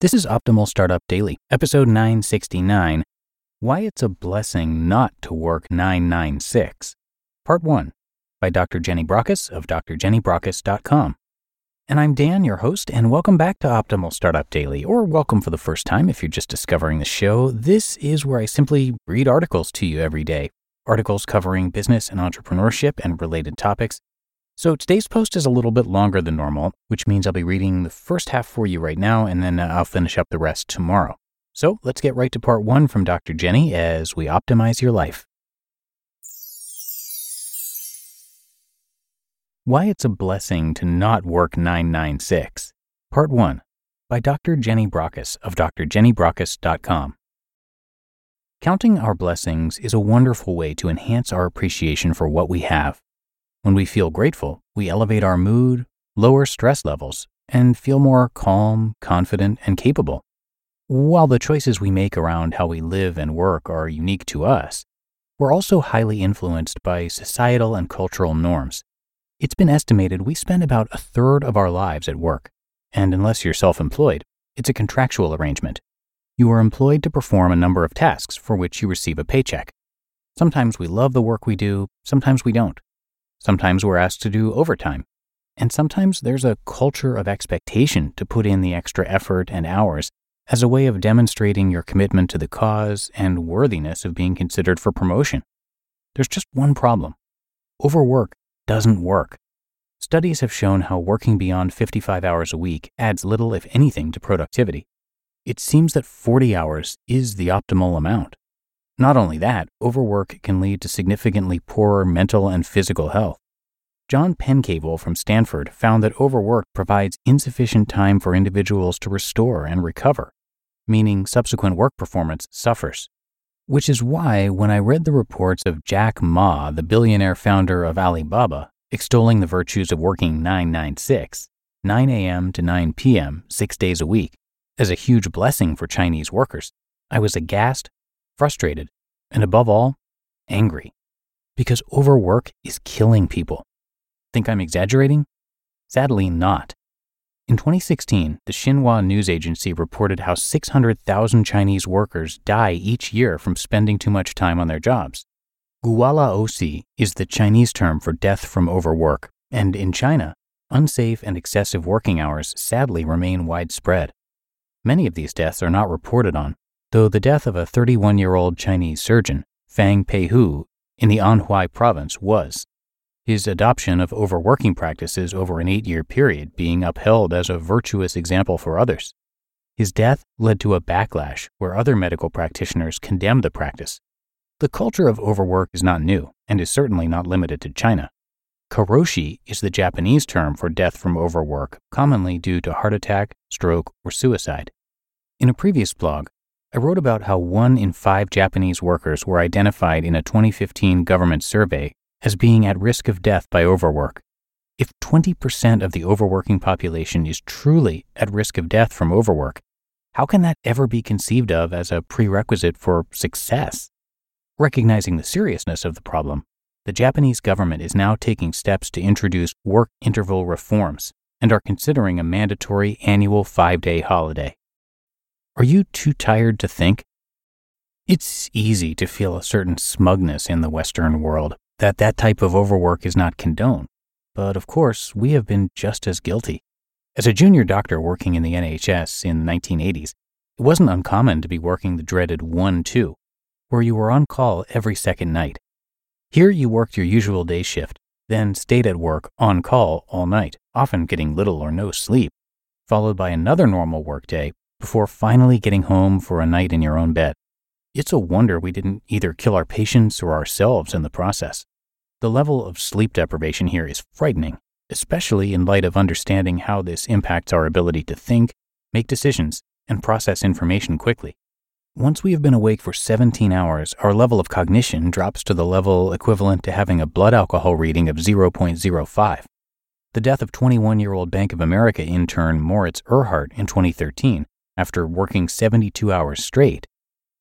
This is Optimal Startup Daily, episode 969 Why It's a Blessing Not to Work 996, Part 1, by Dr. Jenny Brockis of drjennybrockis.com. And I'm Dan, your host, and welcome back to Optimal Startup Daily, or welcome for the first time if you're just discovering the show. This is where I simply read articles to you every day, articles covering business and entrepreneurship and related topics so today's post is a little bit longer than normal, which means I'll be reading the first half for you right now, and then uh, I'll finish up the rest tomorrow. So let's get right to part one from Dr. Jenny as we optimize your life. Why It's a Blessing to Not Work 996, Part 1, by Dr. Jenny Brockis of drjennybrockis.com. Counting our blessings is a wonderful way to enhance our appreciation for what we have. When we feel grateful, we elevate our mood, lower stress levels, and feel more calm, confident, and capable. While the choices we make around how we live and work are unique to us, we're also highly influenced by societal and cultural norms. It's been estimated we spend about a third of our lives at work, and unless you're self employed, it's a contractual arrangement. You are employed to perform a number of tasks for which you receive a paycheck. Sometimes we love the work we do, sometimes we don't. Sometimes we're asked to do overtime. And sometimes there's a culture of expectation to put in the extra effort and hours as a way of demonstrating your commitment to the cause and worthiness of being considered for promotion. There's just one problem overwork doesn't work. Studies have shown how working beyond 55 hours a week adds little, if anything, to productivity. It seems that 40 hours is the optimal amount. Not only that, overwork can lead to significantly poorer mental and physical health. John Pencavel from Stanford found that overwork provides insufficient time for individuals to restore and recover, meaning subsequent work performance suffers. Which is why, when I read the reports of Jack Ma, the billionaire founder of Alibaba, extolling the virtues of working 996, 9 a.m. to 9 p.m., six days a week, as a huge blessing for Chinese workers, I was aghast frustrated, and above all, angry. Because overwork is killing people. Think I'm exaggerating? Sadly, not. In 2016, the Xinhua news agency reported how 600,000 Chinese workers die each year from spending too much time on their jobs. Guolaosi is the Chinese term for death from overwork, and in China, unsafe and excessive working hours sadly remain widespread. Many of these deaths are not reported on, though the death of a 31 year old Chinese surgeon, Fang Peihu, in the Anhui province was. His adoption of overworking practices over an eight year period being upheld as a virtuous example for others. His death led to a backlash where other medical practitioners condemned the practice. The culture of overwork is not new and is certainly not limited to China. Karoshi is the Japanese term for death from overwork, commonly due to heart attack, stroke, or suicide. In a previous blog, I wrote about how one in five Japanese workers were identified in a 2015 government survey as being at risk of death by overwork. If 20% of the overworking population is truly at risk of death from overwork, how can that ever be conceived of as a prerequisite for success? Recognizing the seriousness of the problem, the Japanese government is now taking steps to introduce work interval reforms and are considering a mandatory annual five day holiday. Are you too tired to think? It's easy to feel a certain smugness in the Western world that that type of overwork is not condoned. But of course, we have been just as guilty. As a junior doctor working in the NHS in the 1980s, it wasn't uncommon to be working the dreaded 1 2, where you were on call every second night. Here you worked your usual day shift, then stayed at work on call all night, often getting little or no sleep, followed by another normal workday before finally getting home for a night in your own bed. It's a wonder we didn't either kill our patients or ourselves in the process. The level of sleep deprivation here is frightening, especially in light of understanding how this impacts our ability to think, make decisions, and process information quickly. Once we have been awake for 17 hours, our level of cognition drops to the level equivalent to having a blood alcohol reading of 0.05. The death of 21 year old Bank of America intern Moritz Erhardt in 2013 after working 72 hours straight,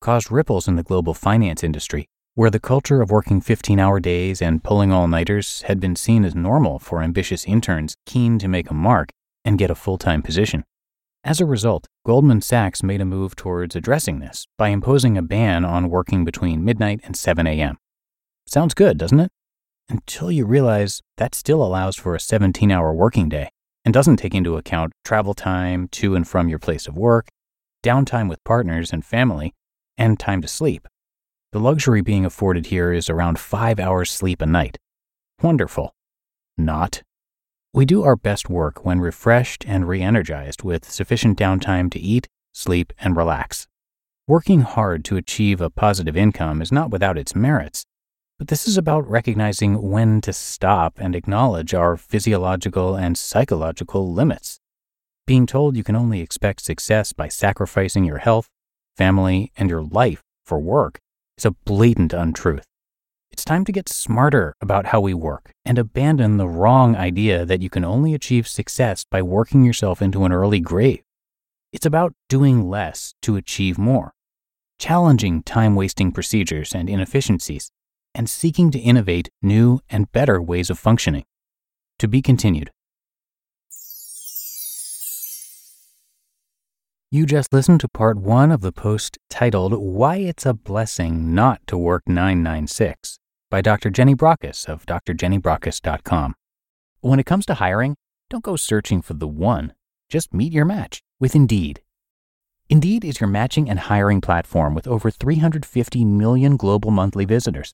caused ripples in the global finance industry, where the culture of working 15 hour days and pulling all nighters had been seen as normal for ambitious interns keen to make a mark and get a full time position. As a result, Goldman Sachs made a move towards addressing this by imposing a ban on working between midnight and 7 a.m. Sounds good, doesn't it? Until you realize that still allows for a 17 hour working day and doesn't take into account travel time to and from your place of work, downtime with partners and family, and time to sleep. The luxury being afforded here is around five hours sleep a night. Wonderful. Not. We do our best work when refreshed and re energized with sufficient downtime to eat, sleep, and relax. Working hard to achieve a positive income is not without its merits, but this is about recognizing when to stop and acknowledge our physiological and psychological limits. Being told you can only expect success by sacrificing your health, family, and your life for work is a blatant untruth. It's time to get smarter about how we work and abandon the wrong idea that you can only achieve success by working yourself into an early grave. It's about doing less to achieve more, challenging time wasting procedures and inefficiencies, and seeking to innovate new and better ways of functioning. To be continued. You just listened to part one of the post titled Why It's a Blessing Not to Work 996 by Dr. Jenny Brockis of drjennybrockis.com. When it comes to hiring, don't go searching for the one, just meet your match with Indeed. Indeed is your matching and hiring platform with over 350 million global monthly visitors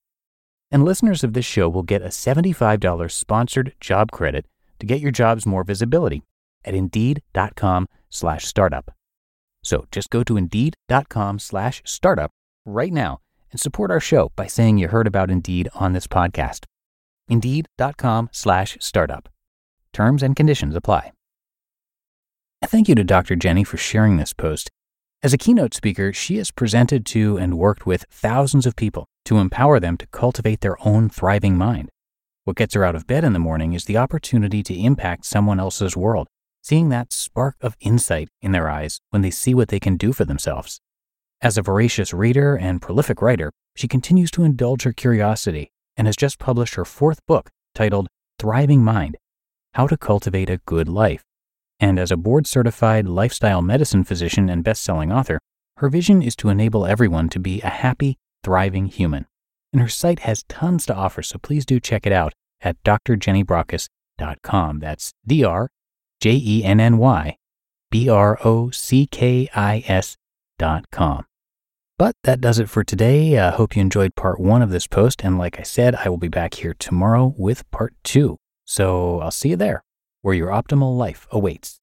And listeners of this show will get a $75 sponsored job credit to get your jobs more visibility at indeed.com slash startup. So just go to indeed.com slash startup right now and support our show by saying you heard about Indeed on this podcast. Indeed.com slash startup. Terms and conditions apply. Thank you to Dr. Jenny for sharing this post. As a keynote speaker, she has presented to and worked with thousands of people to empower them to cultivate their own thriving mind. What gets her out of bed in the morning is the opportunity to impact someone else's world seeing that spark of insight in their eyes when they see what they can do for themselves. As a voracious reader and prolific writer, she continues to indulge her curiosity and has just published her fourth book titled Thriving Mind How to Cultivate a Good Life. And as a board certified lifestyle medicine physician and best selling author, her vision is to enable everyone to be a happy, thriving human. And her site has tons to offer, so please do check it out at drjennybrockis.com. That's D R J E N N Y B R O C K I S dot com. But that does it for today. I uh, hope you enjoyed part one of this post. And like I said, I will be back here tomorrow with part two. So I'll see you there, where your optimal life awaits.